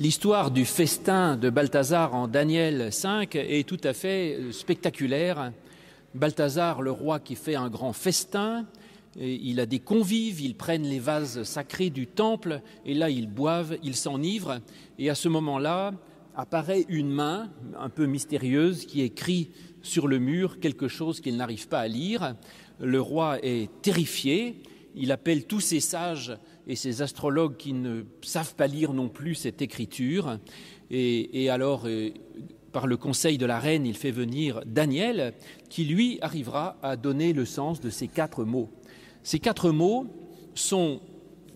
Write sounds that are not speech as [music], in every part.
L'histoire du festin de Balthazar en Daniel 5 est tout à fait euh, spectaculaire. Balthazar, le roi qui fait un grand festin, il a des convives, ils prennent les vases sacrés du temple et là ils boivent, ils s'enivrent et à ce moment-là apparaît une main un peu mystérieuse qui écrit sur le mur quelque chose qu'il n'arrive pas à lire. Le roi est terrifié, il appelle tous ses sages et ces astrologues qui ne savent pas lire non plus cette écriture. Et, alors, euh, par le conseil de la reine, il fait venir Daniel, qui lui arrivera à donner le sens de ces quatre mots. Ces quatre mots sont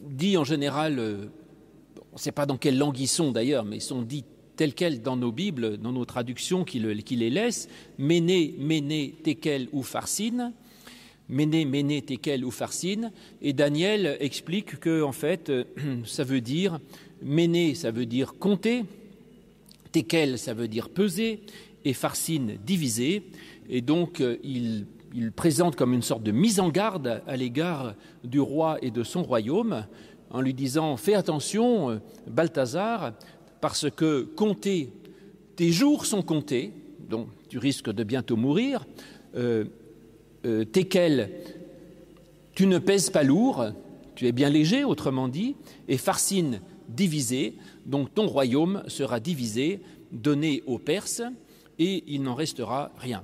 dits en général, euh, on ne sait pas dans quelle langue ils sont d'ailleurs, mais sont dits tels quels dans nos Bibles, dans nos traductions qui, le, qui les laissent, Méné, Méné, Tekel ou Farsine, Méné, Méné, Tekel ou Farsine. Et Daniel explique que, en fait, [clears throat] ça veut dire Méné, ça veut dire compter, Tekel, ça veut dire peser, et Farsine, diviser. Et donc, il, il présente comme une sorte de mise en garde à l'égard du roi et de son royaume, en lui disant Fais attention, Balthazar, parce que compter, tes jours sont comptés, donc tu risques de bientôt mourir. Euh, euh, Tekel, tu ne pèses pas lourd, tu es bien léger, autrement dit, et Farsine, divisé, donc ton royaume sera divisé, donné aux Perses, et il n'en restera rien.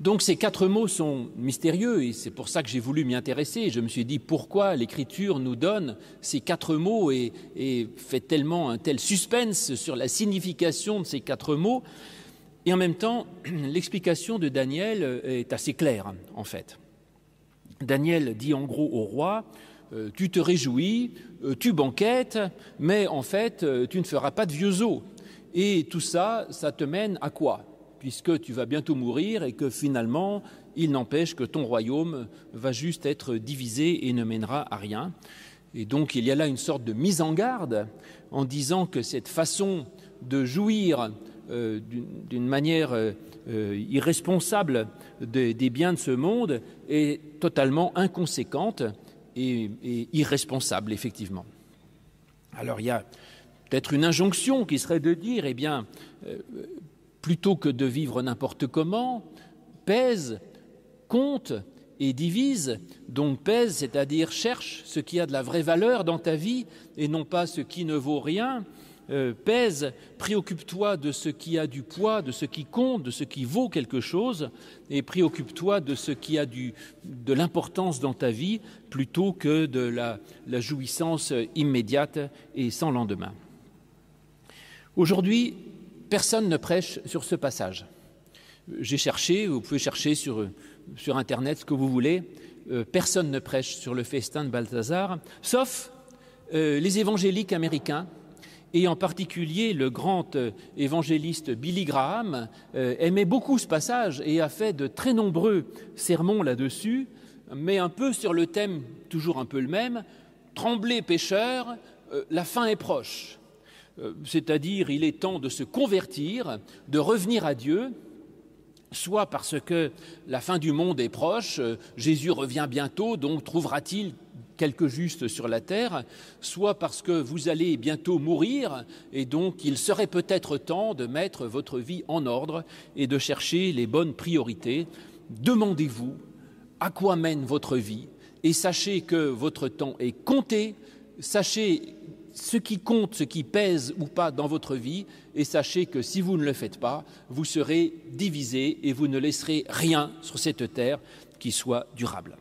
Donc ces quatre mots sont mystérieux et c'est pour ça que j'ai voulu m'y intéresser. Je me suis dit pourquoi l'Écriture nous donne ces quatre mots et, et, fait tellement un tel suspense sur la signification de ces quatre mots? Et en même temps, [clears throat] l'explication de Daniel est assez claire, en fait. Daniel dit en gros au roi, euh, tu te réjouis, euh, tu banquettes, mais en fait, euh, tu ne feras pas de vieux os. Et tout ça, ça te mène à quoi? Puisque tu vas bientôt mourir et que finalement, il n'empêche que ton royaume va juste être divisé et ne mènera à rien. Et donc, il y a là une sorte de mise en garde en disant que cette façon de jouir euh, d'une manière euh, irresponsable de, des biens de ce monde est totalement inconséquente et, irresponsable, effectivement. Alors il y a peut-être une injonction qui serait de dire, eh bien, euh, plutôt que de vivre n'importe comment, pèse, compte et divise, donc pèse, c'est-à-dire cherche ce qui a de la vraie valeur dans ta vie et non pas ce qui ne vaut rien, euh, pèse, préoccupe-toi de ce qui a du poids, de ce qui compte, de ce qui vaut quelque chose, et préoccupe-toi de ce qui a du, de l'importance dans ta vie, plutôt que de la, jouissance immédiate et sans lendemain. Aujourd'hui, personne ne prêche sur ce passage. J'ai cherché, vous pouvez chercher sur, sur Internet ce que vous voulez, euh, personne ne prêche sur le festin de Balthazar, sauf euh, les évangéliques américains et en particulier le grand euh, évangéliste Billy Graham euh, aimait beaucoup ce passage et a fait de très nombreux sermons là-dessus, mais un peu sur le thème, toujours un peu le même, Tremblez pécheurs, euh, la fin est proche. C'est-à-dire, il est temps de se convertir, de revenir à Dieu, soit parce que la fin du monde est proche, Jésus revient bientôt, donc trouvera-t-il quelque juste sur la terre, soit parce que vous allez bientôt mourir et donc il serait peut-être temps de mettre votre vie en ordre et de chercher les bonnes priorités. Demandez-vous à quoi mène votre vie et sachez que votre temps est compté, sachez ce qui compte, ce qui pèse ou pas dans votre vie, et sachez que si vous ne le faites pas, vous serez divisé et vous ne laisserez rien sur cette terre qui soit durable.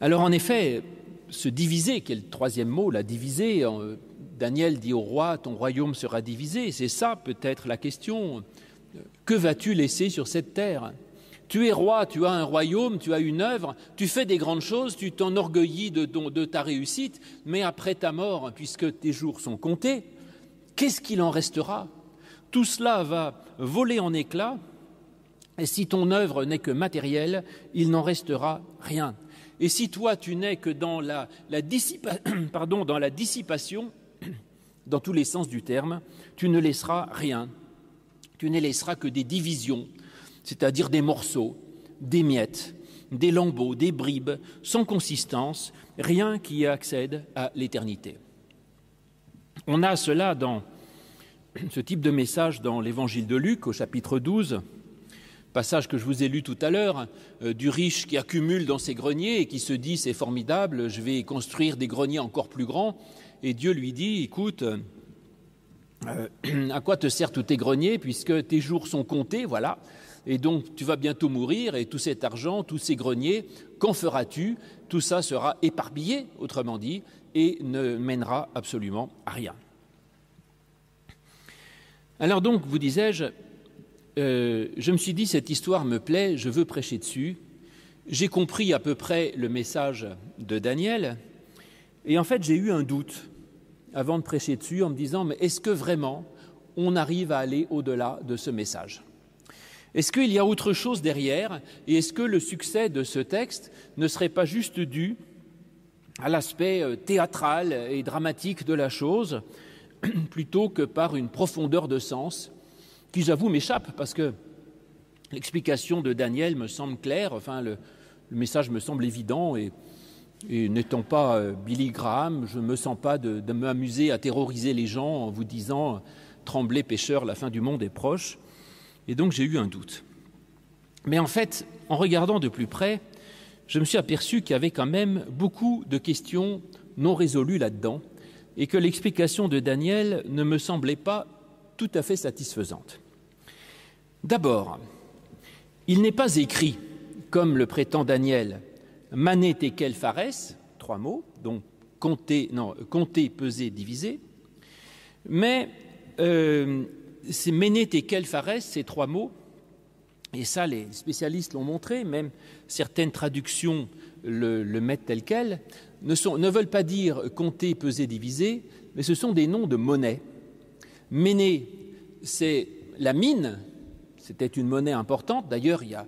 Alors en effet, se diviser, qui est le troisième mot, la diviser, Daniel dit au roi, ton royaume sera divisé, c'est ça peut-être la question. Que vas-tu laisser sur cette terre? Tu es roi, tu as un royaume, tu as une œuvre, tu fais des grandes choses, tu t'enorgueillis de, de ta réussite, mais après ta mort, puisque tes jours sont comptés, qu'est-ce qu'il en restera? Tout cela va voler en éclats, et si ton œuvre n'est que matérielle, il n'en restera rien. Et si toi tu n'es que dans la, [clears throat] dissipation, [clears throat] dans tous les sens du terme, tu ne laisseras rien. Tu ne laisseras que des divisions, c'est-à-dire des morceaux, des miettes, des lambeaux, des bribes, sans consistance, rien qui accède à l'éternité. On a cela dans [clears throat] ce type de message dans l'évangile de Luc au chapitre 12, passage que je vous ai lu tout à l'heure, euh, du riche qui accumule dans ses greniers et qui se dit c'est formidable, je vais construire des greniers encore plus grands. Et Dieu lui dit, écoute, euh, [clears throat] à quoi te servent tous tes greniers puisque tes jours sont comptés, voilà, et donc tu vas bientôt mourir et tout cet argent, tous ces greniers, qu'en feras-tu? Tout ça sera éparpillé, autrement dit, et ne mènera absolument à rien. Alors donc, vous disais-je, euh, je me suis dit, cette histoire me plaît, je veux prêcher dessus. J'ai compris à peu près le message de Daniel, et en fait j'ai eu un doute avant de prêcher dessus en me disant, mais est-ce que vraiment on arrive à aller au-delà de ce message? Est-ce qu'il y a autre chose derrière? Et est-ce que le succès de ce texte ne serait pas juste dû à l'aspect euh, théâtral et dramatique de la chose, [clears throat] plutôt que par une profondeur de sens qui, j'avoue, m'échappe parce que l'explication de Daniel me semble claire, enfin le, message me semble évident et, et n'étant pas euh, Billy Graham, je ne me sens pas de, de m'amuser à terroriser les gens en vous disant Tremblez, pécheurs, la fin du monde est proche. Et donc j'ai eu un doute. Mais en fait, en regardant de plus près, je me suis aperçu qu'il y avait quand même beaucoup de questions non résolues là-dedans et que l'explication de Daniel ne me semblait pas tout à fait satisfaisante. D'abord, il n'est pas écrit, comme le prétend Daniel, mané tekel fares, trois mots, donc compter, non, compter, peser, diviser, mais euh, c'est mené tekel ces trois mots, et ça les spécialistes l'ont montré, même certaines traductions le, mettent tel quel, ne, ne veulent pas dire compter, peser, diviser, mais ce sont des noms de monnaie. Méné, c'est la mine, c'était une monnaie importante. D'ailleurs, il y a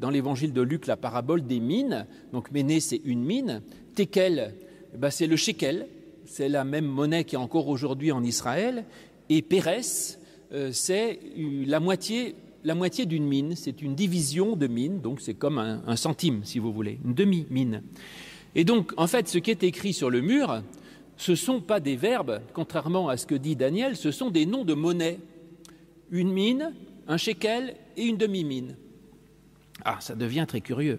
dans l'évangile de Luc la parabole des mines. Donc Méné, c'est une mine. Tekel, eh ben, c'est le shekel, c'est la même monnaie qui est encore aujourd'hui en Israël. Et Pérès, euh, c'est la moitié, la moitié d'une mine, c'est une division de mine, donc c'est comme un, un centime, si vous voulez, une demi-mine. Et donc, en fait, ce qui est écrit sur le mur, ce ne sont pas des verbes, contrairement à ce que dit Daniel, ce sont des noms de monnaie. Une mine, un shekel et une demi-mine. Ah, ça devient très curieux.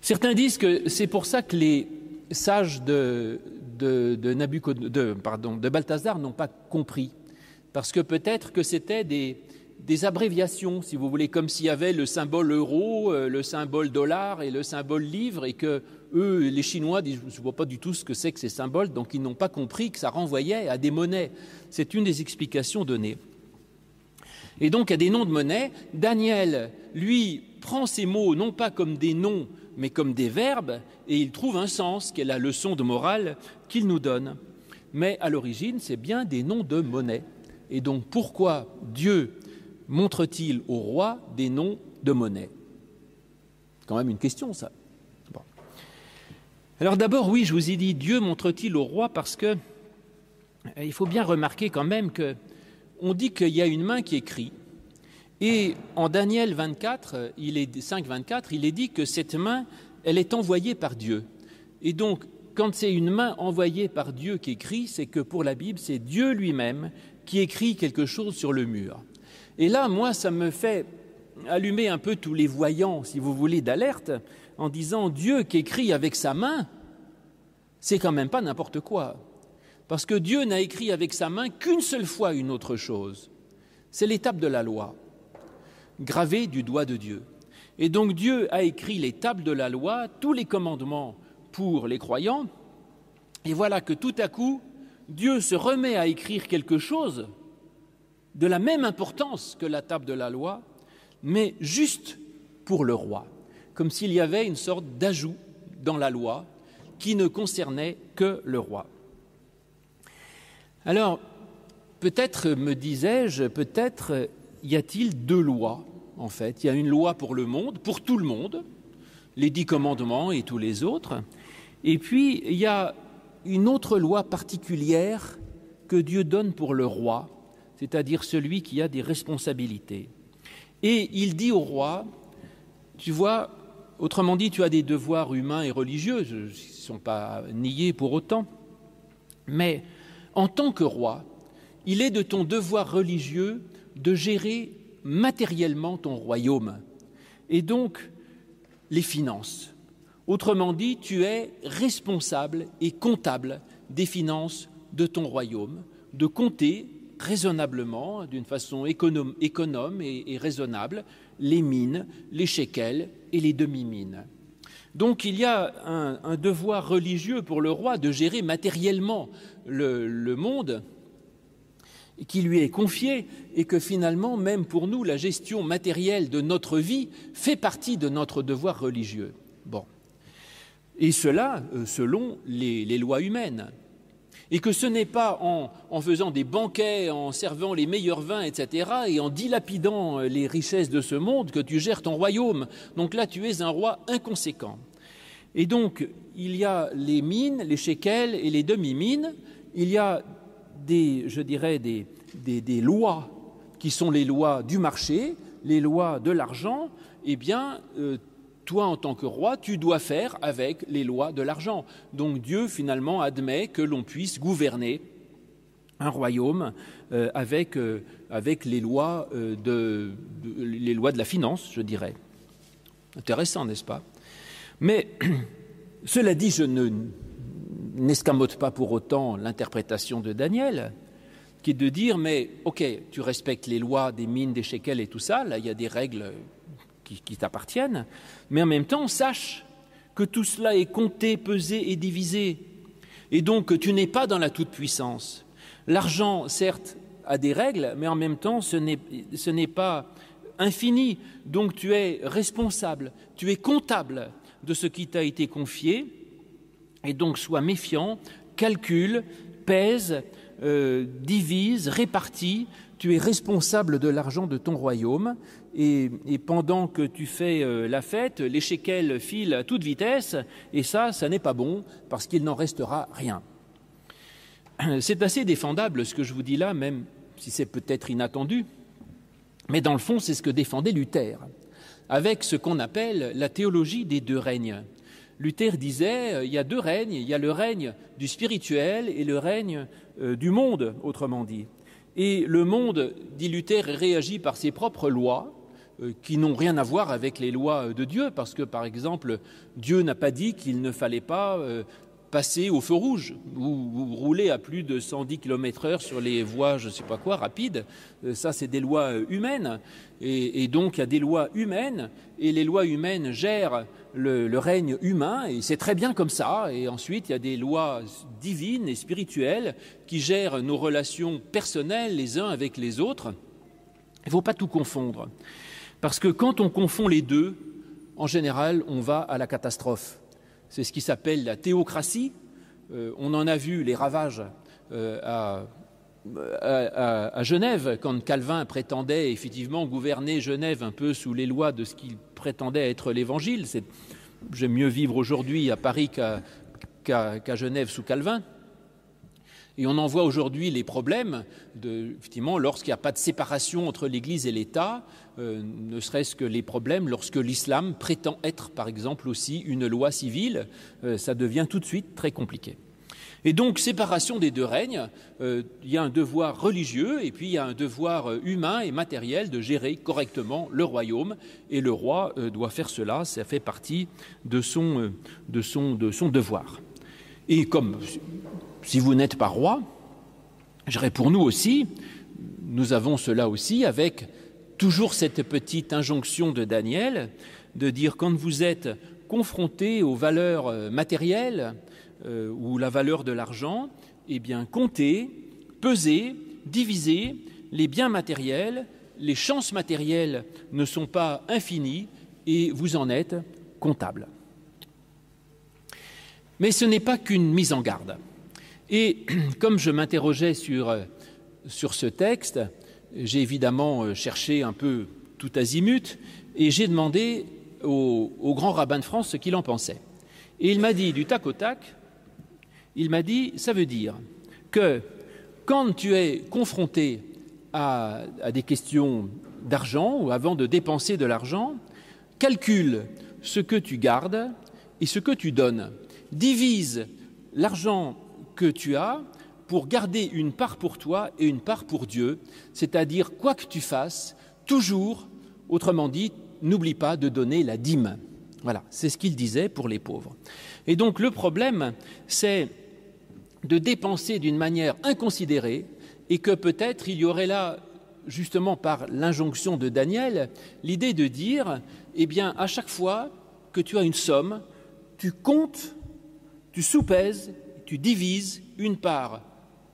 Certains disent que c'est pour ça que les sages de, de, Balthazar n'ont pas compris. Parce que peut-être que c'était des, des abréviations, si vous voulez, comme s'il y avait le symbole euro, euh, le symbole dollar et le symbole livre, et que eux, les Chinois, disent, je ne vois pas du tout ce que c'est que ces symboles, donc ils n'ont pas compris que ça renvoyait à des monnaies. C'est une des explications données. Et donc, à des noms de monnaie, Daniel, lui, prend ces mots non pas comme des noms, mais comme des verbes, et il trouve un sens, qui est la leçon de morale qu'il nous donne. Mais à l'origine, c'est bien des noms de monnaie. Et donc, pourquoi Dieu montre-t-il au roi des noms de monnaie? Quand même une question, ça. Alors d'abord, oui, je vous ai dit, Dieu montre-t-il au roi parce que eh, il faut bien remarquer quand même que on dit qu'il y a une main qui écrit. Et en Daniel 24, il est 5, 24, il est dit que cette main, elle est envoyée par Dieu. Et donc, quand c'est une main envoyée par Dieu qui écrit, c'est que pour la Bible, c'est Dieu lui-même qui écrit quelque chose sur le mur. Et là, moi, ça me fait allumer un peu tous les voyants, si vous voulez, d'alerte, en disant Dieu qui écrit avec sa main, c'est quand même pas n'importe quoi. Parce que Dieu n'a écrit avec sa main qu'une seule fois une autre chose. C'est l'étape de la loi, gravée du doigt de Dieu. Et donc Dieu a écrit l'étape de la loi, tous les commandements pour les croyants, et voilà que tout à coup, Dieu se remet à écrire quelque chose de la même importance que la table de la loi, mais juste pour le roi, comme s'il y avait une sorte d'ajout dans la loi qui ne concernait que le roi. Alors, peut-être, me disais-je, peut-être y a-t-il deux lois, en fait. Il y a une loi pour le monde, pour tout le monde, les dix commandements et tous les autres, et puis il y a une autre loi particulière que Dieu donne pour le roi, c'est-à-dire celui qui a des responsabilités. Et il dit au roi, tu vois, autrement dit, tu as des devoirs humains et religieux, ils ne sont pas niés pour autant, mais En tant que roi, il est de ton devoir religieux de gérer matériellement ton royaume et donc les finances. Autrement dit, tu es responsable et comptable des finances de ton royaume, de compter raisonnablement, d'une façon économe, et, raisonnable, les mines, les shekels et les demi-mines. Donc il y a un, devoir religieux pour le roi de gérer matériellement le monde qui lui est confié et que finalement, même pour nous, la gestion matérielle de notre vie fait partie de notre devoir religieux. Bon. Et cela euh, selon les, lois humaines. Et que ce n'est pas en, en, faisant des banquets, en servant les meilleurs vins, etc., et en dilapidant euh, les richesses de ce monde que tu gères ton royaume. Donc là, tu es un roi inconséquent. Et donc, il y a les mines, les shekels et les demi-mines. Il y a des, je dirais, des, des, lois qui sont les lois du marché, les lois de l'argent, eh bien, euh, toi, en tant que roi, tu dois faire avec les lois de l'argent. Donc Dieu, finalement, admet que l'on puisse gouverner un royaume euh, avec, euh, avec les, lois, de, les lois de la finance, je dirais. Intéressant, n'est-ce pas? Mais, [clears throat] cela dit, je ne n'escamote pas pour autant l'interprétation de Daniel, qui est de dire mais ok, tu respectes les lois des mines, des shekels et tout ça, là il y a des règles qui, qui t'appartiennent, mais en même temps sache que tout cela est compté, pesé et divisé, et donc tu n'es pas dans la toute-puissance. L'argent, certes, a des règles, mais en même temps ce n'est pas infini, donc tu es responsable, tu es comptable de ce qui t'a été confié, et donc sois méfiant, calcule, pèse, euh, divise, répartit, tu es responsable de l'argent de ton royaume, et, pendant que tu fais euh, la fête, les shekels filent à toute vitesse, et ça, ça n'est pas bon, parce qu'il n'en restera rien. [clears throat] C'est assez défendable ce que je vous dis là, même si c'est peut-être inattendu, mais dans le fond, c'est ce que défendait Luther, avec ce qu'on appelle la théologie des deux règnes. Luther disait euh, il y a deux règnes, il y a le règne du spirituel et le règne euh, du monde, autrement dit. Et le monde, dit Luther, réagit par ses propres lois, euh, qui n'ont rien à voir avec les lois de Dieu, parce que, par exemple, Dieu n'a pas dit qu'il ne fallait pas passer au feu rouge ou, rouler à plus de 110 km heure sur les voies, je ne sais pas quoi, rapides. Ça, c'est des lois humaines. Et, et, donc, il y a des lois humaines, et les lois humaines gèrent le, règne humain, et c'est très bien comme ça. Et ensuite, il y a des lois divines et spirituelles qui gèrent nos relations personnelles les uns avec les autres. Il ne faut pas tout confondre. Parce que quand on confond les deux, en général, on va à la catastrophe. C'est ce qui s'appelle la théocratie. Euh, on en a vu les ravages euh, à, à, Genève, quand Calvin prétendait effectivement gouverner Genève un peu sous les lois de ce qu'il prétendait être l'Évangile. J'aime mieux vivre aujourd'hui à Paris qu'à Genève sous Calvin. Et on en voit aujourd'hui les problèmes, de, effectivement, lorsqu'il n'y a pas de séparation entre l'Église et l'État, euh, ne serait-ce que les problèmes lorsque l'islam prétend être, par exemple, aussi une loi civile, euh, ça devient tout de suite très compliqué. Et donc, séparation des deux règnes, euh, il y a un devoir religieux et puis il y a un devoir euh, humain et matériel de gérer correctement le royaume. Et le roi euh, doit faire cela, ça fait partie de son, de son, de son devoir. Et comme si vous n'êtes pas roi, je dirais pour nous aussi, nous avons cela aussi avec toujours cette petite injonction de Daniel de dire quand vous êtes confronté aux valeurs matérielles, euh, ou la valeur de l'argent, eh bien, compter, peser, diviser les biens matériels, les chances matérielles ne sont pas infinies et vous en êtes comptable. Mais ce n'est pas qu'une mise en garde. Et [clears throat] comme je m'interrogeais sur, sur ce texte, j'ai évidemment euh, cherché un peu tout azimut et j'ai demandé au, au, grand rabbin de France ce qu'il en pensait. Et il m'a dit du tac au tac il m'a dit, ça veut dire que quand tu es confronté à, des questions d'argent ou avant de dépenser de l'argent, calcule ce que tu gardes et ce que tu donnes. Divise l'argent que tu as pour garder une part pour toi et une part pour Dieu, c'est-à-dire quoi que tu fasses, toujours, autrement dit, n'oublie pas de donner la dîme. Voilà, c'est ce qu'il disait pour les pauvres. Et donc le problème, c'est de dépenser d'une manière inconsidérée et que peut-être il y aurait là, justement par l'injonction de Daniel, l'idée de dire, eh bien, à chaque fois que tu as une somme, tu comptes, tu soupèses, tu divises une part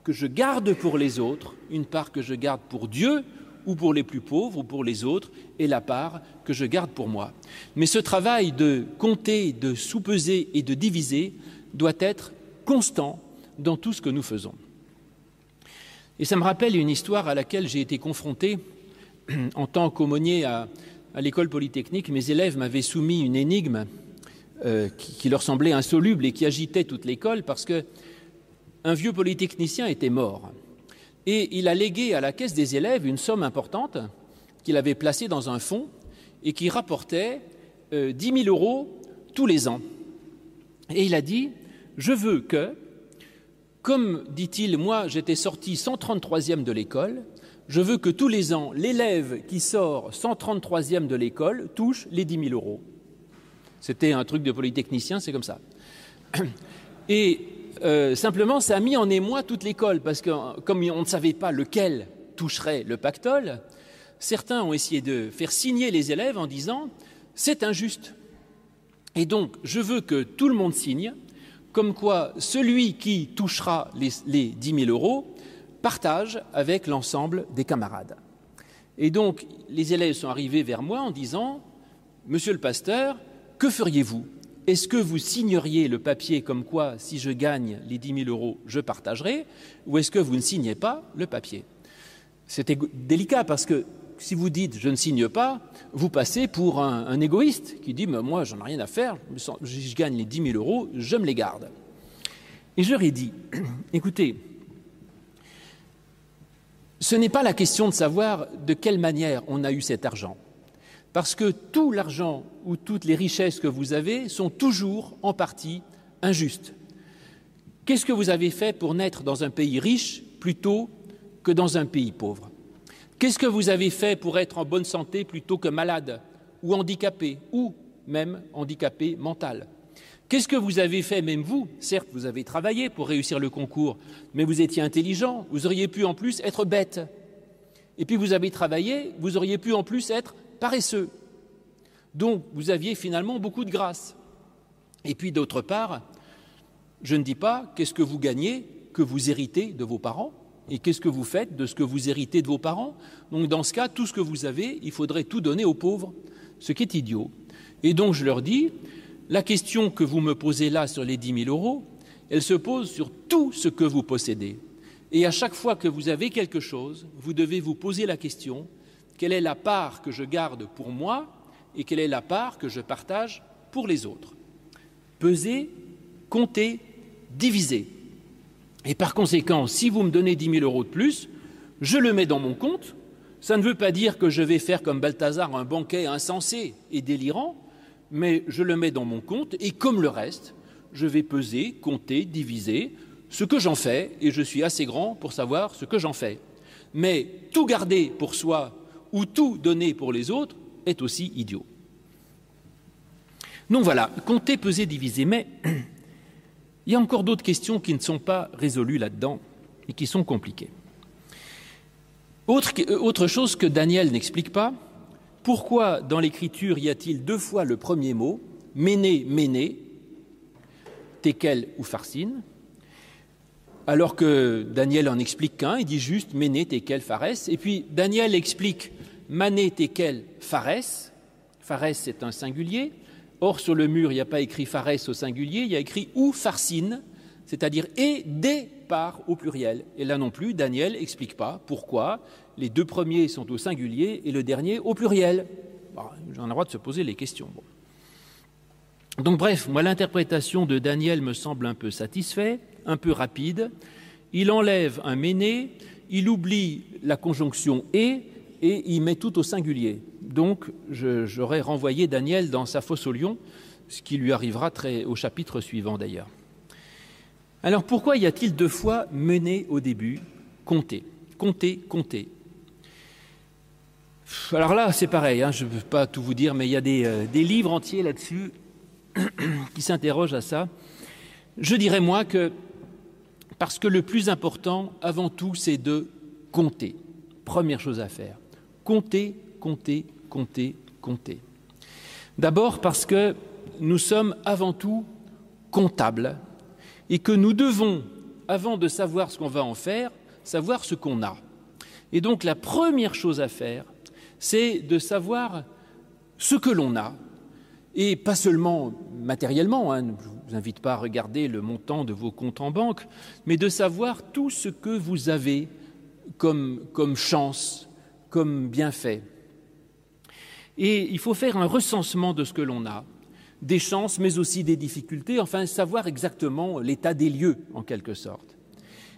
que je garde pour les autres, une part que je garde pour Dieu, ou pour les plus pauvres, ou pour les autres, et la part que je garde pour moi. Mais ce travail de compter, de soupeser et de diviser doit être constant dans tout ce que nous faisons. Et ça me rappelle une histoire à laquelle j'ai été confronté en tant qu'aumônier à, l'école polytechnique. Mes élèves m'avaient soumis une énigme euh, qui, leur semblait insoluble et qui agitait toute l'école parce que un vieux polytechnicien était mort et il a légué à la caisse des élèves une somme importante qu'il avait placée dans un fonds et qui rapportait euh, 10 000 euros tous les ans. Et il a dit Je veux que, comme dit-il, moi j'étais sorti 133e de l'école, je veux que tous les ans, l'élève qui sort 133e de l'école touche les 10 000 euros. C'était un truc de polytechnicien, c'est comme ça. [clears throat] Et euh, simplement, ça a mis en émoi toute l'école, parce que comme on ne savait pas lequel toucherait le pactole, certains ont essayé de faire signer les élèves en disant c'est injuste. Et donc, je veux que tout le monde signe, comme quoi celui qui touchera les, les 10 000 euros partage avec l'ensemble des camarades. Et donc, les élèves sont arrivés vers moi en disant Monsieur le pasteur, que feriez-vous? Est-ce que vous signeriez le papier comme quoi, si je gagne les 10 000 euros, je partagerai, ou est-ce que vous ne signez pas le papier? C'était délicat parce que si vous dites je ne signe pas, vous passez pour un, égoïste qui dit mais moi j'en ai rien à faire, je gagne les 10 000 euros, je me les garde. Et je leur ai dit écoutez, ce n'est pas la question de savoir de quelle manière on a eu cet argent parce que tout l'argent ou toutes les richesses que vous avez sont toujours en partie injustes. Qu'est-ce que vous avez fait pour naître dans un pays riche plutôt que dans un pays pauvre? Qu'est-ce que vous avez fait pour être en bonne santé plutôt que malade ou handicapé ou même handicapé mental? Qu'est-ce que vous avez fait, même vous? Certes, vous avez travaillé pour réussir le concours, mais vous étiez intelligent, vous auriez pu en plus être bête. Et puis vous avez travaillé, vous auriez pu en plus être paresseux. Donc vous aviez finalement beaucoup de grâce. Et puis d'autre part, je ne dis pas qu'est-ce que vous gagnez que vous héritez de vos parents et qu'est-ce que vous faites de ce que vous héritez de vos parents? Donc dans ce cas, tout ce que vous avez, il faudrait tout donner aux pauvres, ce qui est idiot. Et donc je leur dis, la question que vous me posez là sur les 10 000 euros, elle se pose sur tout ce que vous possédez. Et à chaque fois que vous avez quelque chose, vous devez vous poser la question, quelle est la part que je garde pour moi et quelle est la part que je partage pour les autres? Peser, compter, diviser. Et par conséquent, si vous me donnez 10 000 euros de plus, je le mets dans mon compte. Ça ne veut pas dire que je vais faire comme Balthazar un banquet insensé et délirant, mais je le mets dans mon compte et comme le reste, je vais peser, compter, diviser ce que j'en fais et je suis assez grand pour savoir ce que j'en fais. Mais tout garder pour soi ou tout donner pour les autres est aussi idiot. Donc voilà, compter, peser, diviser. Mais il y a encore d'autres questions qui ne sont pas résolues là-dedans et qui sont compliquées. Autre, autre chose que Daniel n'explique pas, pourquoi dans l'écriture y a-t-il deux fois le premier mot, méné, méné, tekel ou farcine, alors que Daniel en explique qu'un, il dit juste méné, tekel, pharès, et puis Daniel explique mané, tekel, pharès, pharès c'est un singulier, or sur le mur il n'y a pas écrit pharès au singulier, il y a écrit ou farcine, c'est-à-dire et des parts au pluriel. Et là non plus, Daniel n'explique pas pourquoi les deux premiers sont au singulier et le dernier au pluriel. Bon, J'en ai le droit de se poser les questions. Donc bref, moi l'interprétation de Daniel me semble un peu satisfait, un peu rapide. Il enlève un méné, il oublie la conjonction et et il met tout au singulier. Donc j'aurais renvoyé Daniel dans sa fosse au lion, ce qui lui arrivera très, au chapitre suivant d'ailleurs. Alors pourquoi y a-t-il deux fois mené au début Compter, compter, compter. Alors là, c'est pareil, hein, je ne veux pas tout vous dire, mais il y a des, euh, des livres entiers là-dessus [clears throat] qui s'interrogent à ça. Je dirais moi que parce que le plus important, avant tout, c'est de compter. Première chose à faire. Compter, compter, compter, compter. D'abord parce que nous sommes avant tout comptables et que nous devons, avant de savoir ce qu'on va en faire, savoir ce qu'on a. Et donc la première chose à faire, c'est de savoir ce que l'on a, et pas seulement matériellement, hein, je ne vous invite pas à regarder le montant de vos comptes en banque, mais de savoir tout ce que vous avez comme chance, comme bienfait. Et il faut faire un recensement de ce que l'on a, des chances, mais aussi des difficultés, enfin savoir exactement l'état des lieux, en quelque sorte.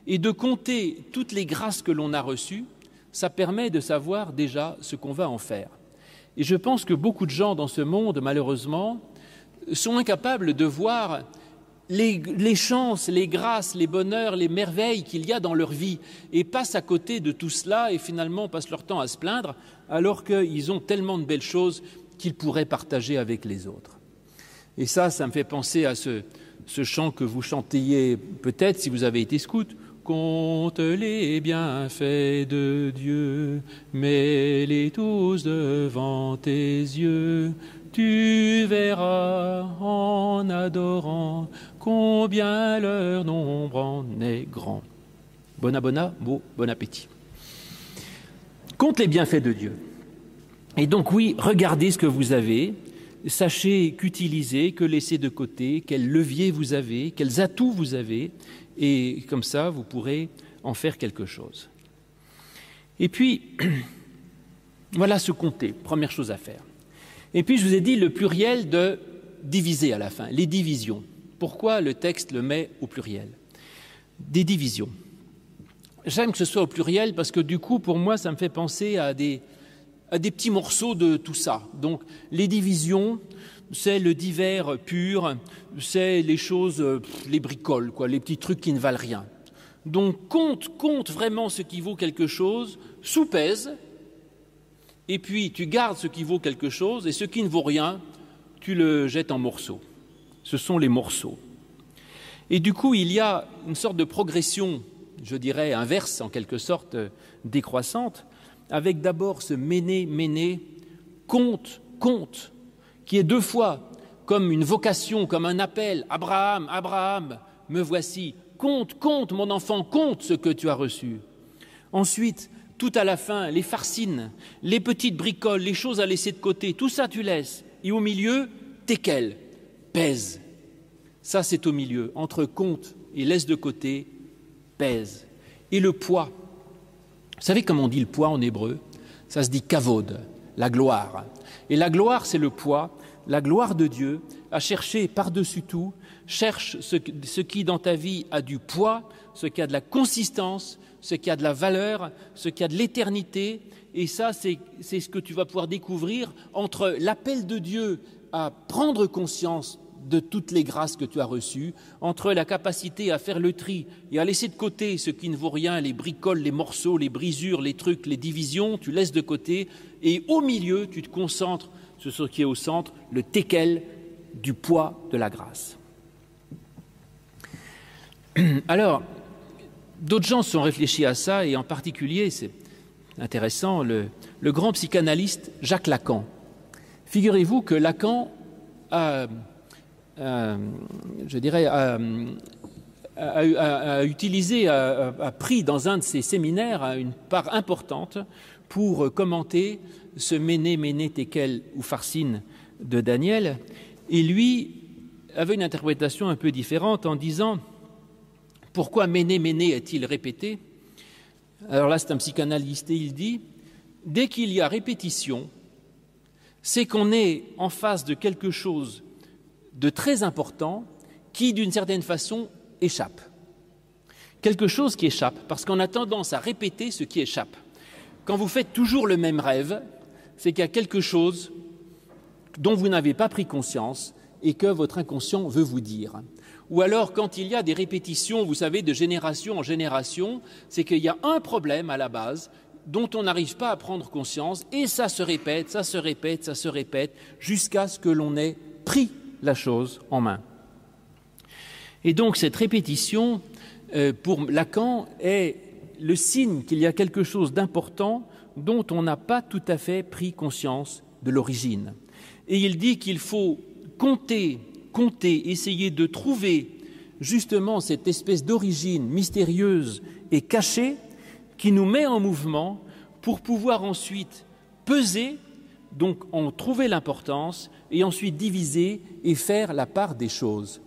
Et de compter toutes les grâces que l'on a reçues, ça permet de savoir déjà ce qu'on va en faire. Et je pense que beaucoup de gens dans ce monde, malheureusement, sont incapables de voir les, chances, les grâces, les bonheurs, les merveilles qu'il y a dans leur vie et passent à côté de tout cela et finalement passent leur temps à se plaindre alors qu'ils ont tellement de belles choses qu'ils pourraient partager avec les autres. Et ça, ça me fait penser à ce, ce chant que vous chantiez peut-être si vous avez été scout. Compte les bienfaits de Dieu, mets-les tous devant tes yeux. Tu verras en adorant combien leur nombre en est grand. Bon abona, beau, bon appétit. Compte les bienfaits de Dieu. Et donc oui, regardez ce que vous avez, sachez qu'utiliser, que laisser de côté, quels leviers vous avez, quels atouts vous avez, et comme ça, vous pourrez en faire quelque chose. Et puis, [clears throat] voilà ce compter, première chose à faire. Et puis, je vous ai dit le pluriel de diviser à la fin, les divisions. Pourquoi le texte le met au pluriel? Des divisions. J'aime que ce soit au pluriel parce que du coup, pour moi, ça me fait penser à des, à des petits morceaux de tout ça. Donc, les divisions, c'est le divers pur, c'est les choses, euh, les bricoles, quoi, les petits trucs qui ne valent rien. Donc compte, compte vraiment ce qui vaut quelque chose, sous-pèse, et puis tu gardes ce qui vaut quelque chose, et ce qui ne vaut rien, tu le jettes en morceaux. Ce sont les morceaux. Et du coup, il y a une sorte de progression, je dirais, inverse, en quelque sorte, euh, décroissante, avec d'abord ce méné, méné, compte, compte, qui est deux fois comme une vocation, comme un appel. Abraham, Abraham, me voici. Compte, compte, mon enfant, compte ce que tu as reçu. Ensuite, tout à la fin, les farcines, les petites bricoles, les choses à laisser de côté, tout ça tu laisses. Et au milieu, quel pèse. Ça, c'est au milieu, entre compte et laisse de côté, pèse. Et le poids. Vous savez comment on dit le poids en hébreu? Ça se dit kavod, la gloire. Et la gloire, c'est le poids la gloire de Dieu, à chercher par-dessus tout, cherche ce, qui dans ta vie a du poids, ce qui a de la consistance, ce qui a de la valeur, ce qui a de l'éternité. Et ça, c'est ce que tu vas pouvoir découvrir entre l'appel de Dieu à prendre conscience de toutes les grâces que tu as reçues, entre la capacité à faire le tri et à laisser de côté ce qui ne vaut rien, les bricoles, les morceaux, les brisures, les trucs, les divisions, tu laisses de côté, et au milieu, tu te concentres sur ce qui est au centre, le teckel du poids de la grâce. [clears throat] Alors, d'autres gens se sont réfléchis à ça, et en particulier, c'est intéressant, le, grand psychanalyste Jacques Lacan. Figurez-vous que Lacan a, a je dirais, utilisé, a, pris dans un de ses séminaires une part importante pour commenter ce Méné, Méné, Tekel ou Farcine de Daniel, et lui avait une interprétation un peu différente en disant pourquoi Méné, Méné est-il répété? Alors là, c'est un psychanalyste et il dit dès qu'il y a répétition, c'est qu'on est en face de quelque chose de très important qui, d'une certaine façon, échappe. Quelque chose qui échappe, parce qu'on a tendance à répéter ce qui échappe. Quand vous faites toujours le même rêve, c'est qu'il y a quelque chose dont vous n'avez pas pris conscience et que votre inconscient veut vous dire. Ou alors quand il y a des répétitions, vous savez, de génération en génération, c'est qu'il y a un problème à la base dont on n'arrive pas à prendre conscience, et ça se répète, ça se répète, ça se répète, jusqu'à ce que l'on ait pris la chose en main. Et donc cette répétition, euh, pour Lacan, est le signe qu'il y a quelque chose d'important dont on n'a pas tout à fait pris conscience de l'origine. Et il dit qu'il faut compter, compter, essayer de trouver justement cette espèce d'origine mystérieuse et cachée qui nous met en mouvement pour pouvoir ensuite peser, donc en trouver l'importance, et ensuite diviser et faire la part des choses.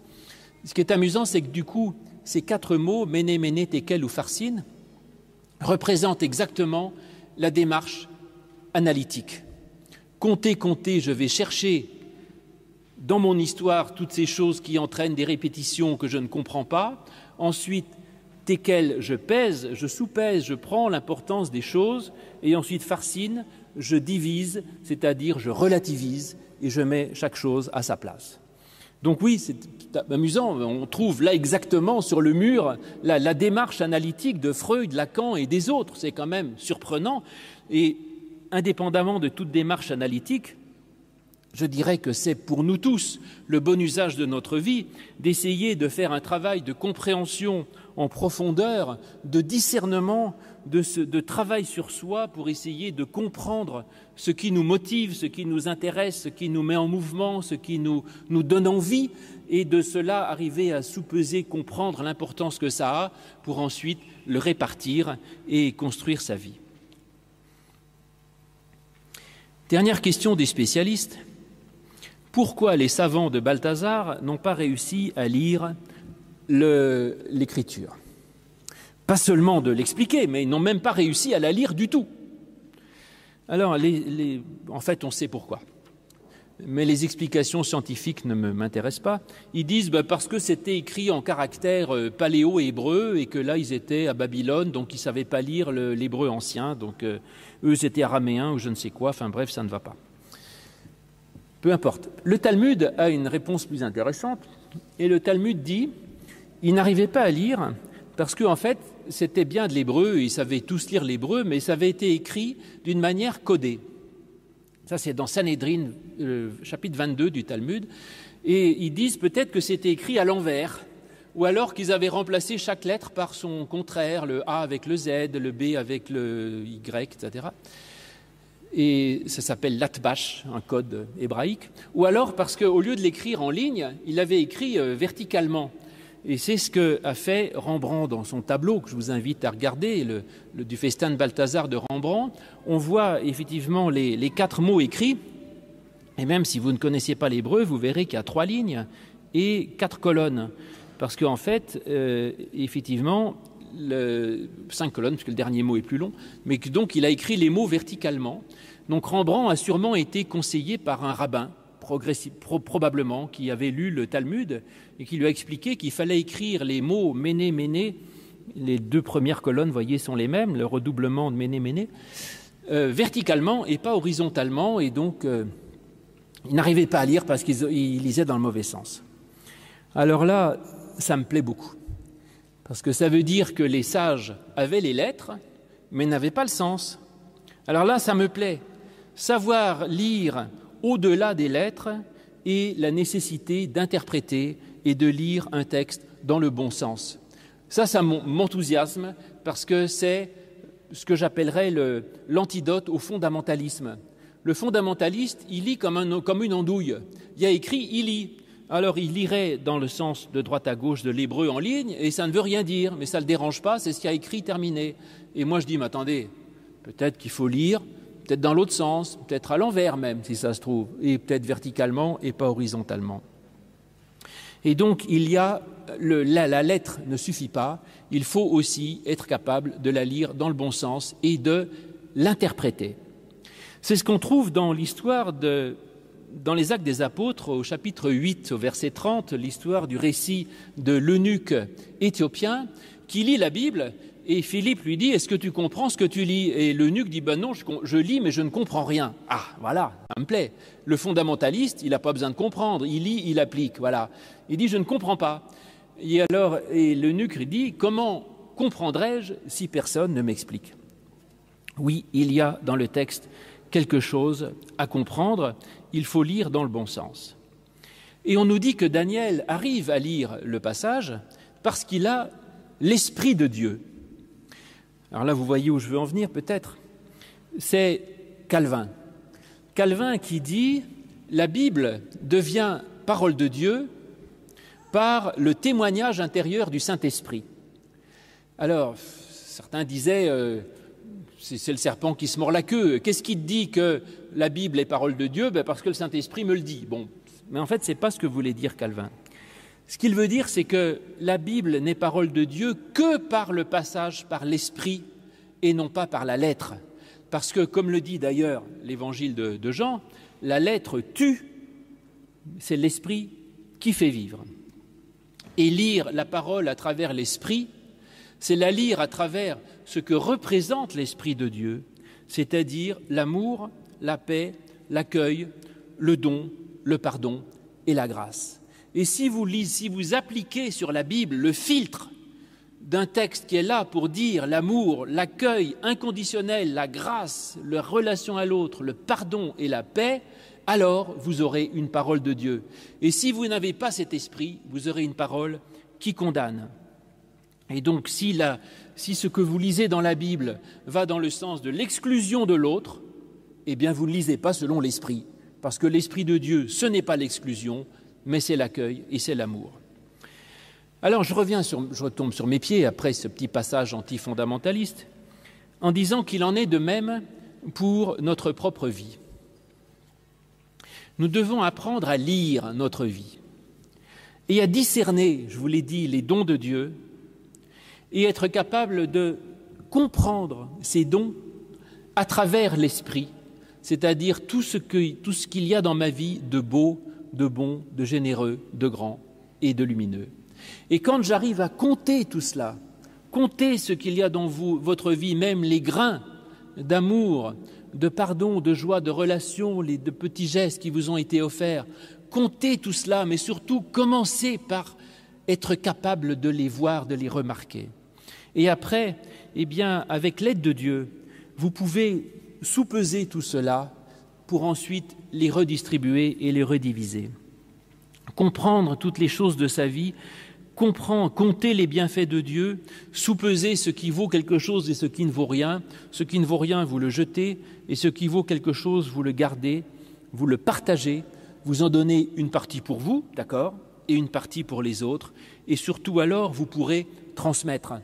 Ce qui est amusant, c'est que du coup, ces quatre mots, méné, méné, tekel ou farcine, représentent exactement la démarche analytique. Compter, compter, je vais chercher dans mon histoire toutes ces choses qui entraînent des répétitions que je ne comprends pas. Ensuite, tekel, je pèse, je soupèse, je prends l'importance des choses. Et ensuite, farcine, je divise, c'est-à-dire je relativise et je mets chaque chose à sa place. Donc oui, c'est amusant, on trouve là exactement sur le mur la, la, démarche analytique de Freud, Lacan et des autres. C'est quand même surprenant. Et indépendamment de toute démarche analytique, je dirais que c'est pour nous tous le bon usage de notre vie d'essayer de faire un travail de compréhension en profondeur, de discernement, de, ce, travail sur soi pour essayer de comprendre ce qui nous motive, ce qui nous intéresse, ce qui nous met en mouvement, ce qui nous, nous donne envie, et de cela arriver à sous-peser, comprendre l'importance que ça a pour ensuite le répartir et construire sa vie. Dernière question des spécialistes. Pourquoi les savants de Balthazar n'ont pas réussi à lire l'écriture? Pas seulement de l'expliquer, mais ils n'ont même pas réussi à la lire du tout. Alors, en fait, on sait pourquoi. Mais les explications scientifiques ne m'intéressent pas. Ils disent bah, parce que c'était écrit en caractère euh, paléo-hébreu et que là, ils étaient à Babylone, donc ils ne savaient pas lire l'hébreu ancien. Donc, euh, eux, c'était araméen ou je ne sais quoi. Enfin, bref, ça ne va pas. Peu importe. Le Talmud a une réponse plus intéressante. Et le Talmud dit ils n'arrivaient pas à lire parce qu'en en fait, c'était bien de l'hébreu, ils savaient tous lire l'hébreu, mais ça avait été écrit d'une manière codée. Ça, c'est dans Sanhedrin, euh, chapitre 22 du Talmud. Et ils disent peut-être que c'était écrit à l'envers, ou alors qu'ils avaient remplacé chaque lettre par son contraire, le A avec le Z, le B avec le Y, etc. Et ça s'appelle l'atbash, un code hébraïque. Ou alors parce qu'au lieu de l'écrire en ligne, il l'avait écrit euh, verticalement. Et c'est ce qu'a fait Rembrandt dans son tableau, que je vous invite à regarder, le, du festin de Balthazar de Rembrandt. On voit effectivement les, les, quatre mots écrits, et même si vous ne connaissez pas l'hébreu, vous verrez qu'il y a trois lignes et quatre colonnes. Parce qu'en fait, euh, effectivement, cinq colonnes, puisque le dernier mot est plus long, mais donc il a écrit les mots verticalement. Donc Rembrandt a sûrement été conseillé par un rabbin pro probablement, qui avait lu le Talmud et qui lui a expliqué qu'il fallait écrire les mots méné, méné, les deux premières colonnes, voyez, sont les mêmes, le redoublement de méné, méné, euh, verticalement et pas horizontalement, et donc euh, il n'arrivait pas à lire parce qu'il lisait dans le mauvais sens. Alors là, ça me plaît beaucoup, parce que ça veut dire que les sages avaient les lettres, mais n'avaient pas le sens. Alors là, ça me plaît. Savoir lire au-delà des lettres et la nécessité d'interpréter et de lire un texte dans le bon sens. Ça, ça m'enthousiasme parce que c'est ce que j'appellerais l'antidote au fondamentalisme. Le fondamentaliste, il lit comme, un, comme une andouille. Il y a écrit, il lit. Alors il lirait dans le sens de droite à gauche de l'hébreu en ligne, et ça ne veut rien dire, mais ça ne le dérange pas, c'est ce qu'il a écrit, terminé. Et moi je dis, mais attendez, peut-être qu'il faut lire peut-être dans l'autre sens, peut-être à l'envers même, si ça se trouve, et peut-être verticalement et pas horizontalement. Et donc, il y a la, lettre ne suffit pas, il faut aussi être capable de la lire dans le bon sens et de l'interpréter. C'est ce qu'on trouve dans l'histoire de, dans les actes des apôtres, au chapitre 8, au verset 30, l'histoire du récit de l'eunuque éthiopien qui lit la Bible Et Philippe lui dit, est-ce que tu comprends ce que tu lis? Et l'eunuque dit, ben non, je, lis, mais je ne comprends rien. Ah, voilà, ça me plaît. Le fondamentaliste, il n'a pas besoin de comprendre, il lit, il applique, voilà. Il dit, je ne comprends pas. Et alors, et l'eunuque dit, comment comprendrais-je si personne ne m'explique? Oui, il y a dans le texte quelque chose à comprendre, il faut lire dans le bon sens. Et on nous dit que Daniel arrive à lire le passage parce qu'il a l'Esprit de Dieu. Alors là, vous voyez où je veux en venir peut-être. C'est Calvin. Calvin qui dit la Bible devient parole de Dieu par le témoignage intérieur du Saint-Esprit. Alors, certains disaient, euh, c'est le serpent qui se mord la queue. Qu'est-ce qui te dit que la Bible est parole de Dieu? Ben Parce que le Saint-Esprit me le dit. Bon, mais en fait, ce n'est pas ce que voulait dire Calvin. Ce qu'il veut dire, c'est que la Bible n'est parole de Dieu que par le passage par l'Esprit et non pas par la lettre. Parce que, comme le dit d'ailleurs l'évangile de, de Jean, la lettre tue, c'est l'Esprit qui fait vivre. Et lire la parole à travers l'Esprit, c'est la lire à travers ce que représente l'Esprit de Dieu, c'est-à-dire l'amour, la paix, l'accueil, le don, le pardon et la grâce. Et si vous, si vous appliquez sur la Bible le filtre d'un texte qui est là pour dire l'amour, l'accueil inconditionnel, la grâce, la relation à l'autre, le pardon et la paix, alors vous aurez une parole de Dieu. Et si vous n'avez pas cet esprit, vous aurez une parole qui condamne. Et donc si, ce que vous lisez dans la Bible va dans le sens de l'exclusion de l'autre, eh bien vous ne lisez pas selon l'esprit, parce que l'Esprit de Dieu, ce n'est pas l'exclusion, mais c'est l'accueil et c'est l'amour. Alors je reviens sur, je retombe sur mes pieds après ce petit passage antifondamentaliste en disant qu'il en est de même pour notre propre vie. Nous devons apprendre à lire notre vie et à discerner, je vous l'ai dit, les dons de Dieu et être capable de comprendre ces dons à travers l'esprit c'est-à-dire tout ce qu'il y a dans ma vie de beau, de bon, de généreux, de grand et de lumineux. Et quand j'arrive à compter tout cela, compter ce qu'il y a dans votre vie, même les grains d'amour, de pardon, de joie, de relation, les de petits gestes qui vous ont été offerts, comptez tout cela, mais surtout commencez par être capable de les voir, de les remarquer. Et après, eh bien, avec l'aide de Dieu, vous pouvez sous-peser tout cela pour ensuite les redistribuer et les rediviser. Comprendre toutes les choses de sa vie, comprendre, compter les bienfaits de Dieu, sous-peser ce qui vaut quelque chose et ce qui ne vaut rien, ce qui ne vaut rien, vous le jetez, et ce qui vaut quelque chose, vous le gardez, vous le partagez, vous en donnez une partie pour vous, d'accord, et une partie pour les autres, et surtout alors vous pourrez transmettre.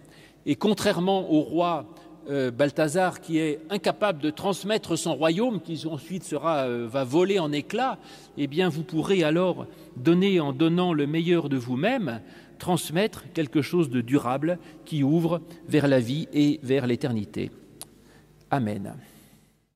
Et contrairement au roi euh, Balthazar qui est incapable de transmettre son royaume, qui ensuite sera, euh, va voler en éclats, eh vous pourrez alors donner en donnant le meilleur de vous-même, transmettre quelque chose de durable qui ouvre vers la vie et vers l'éternité. Amen.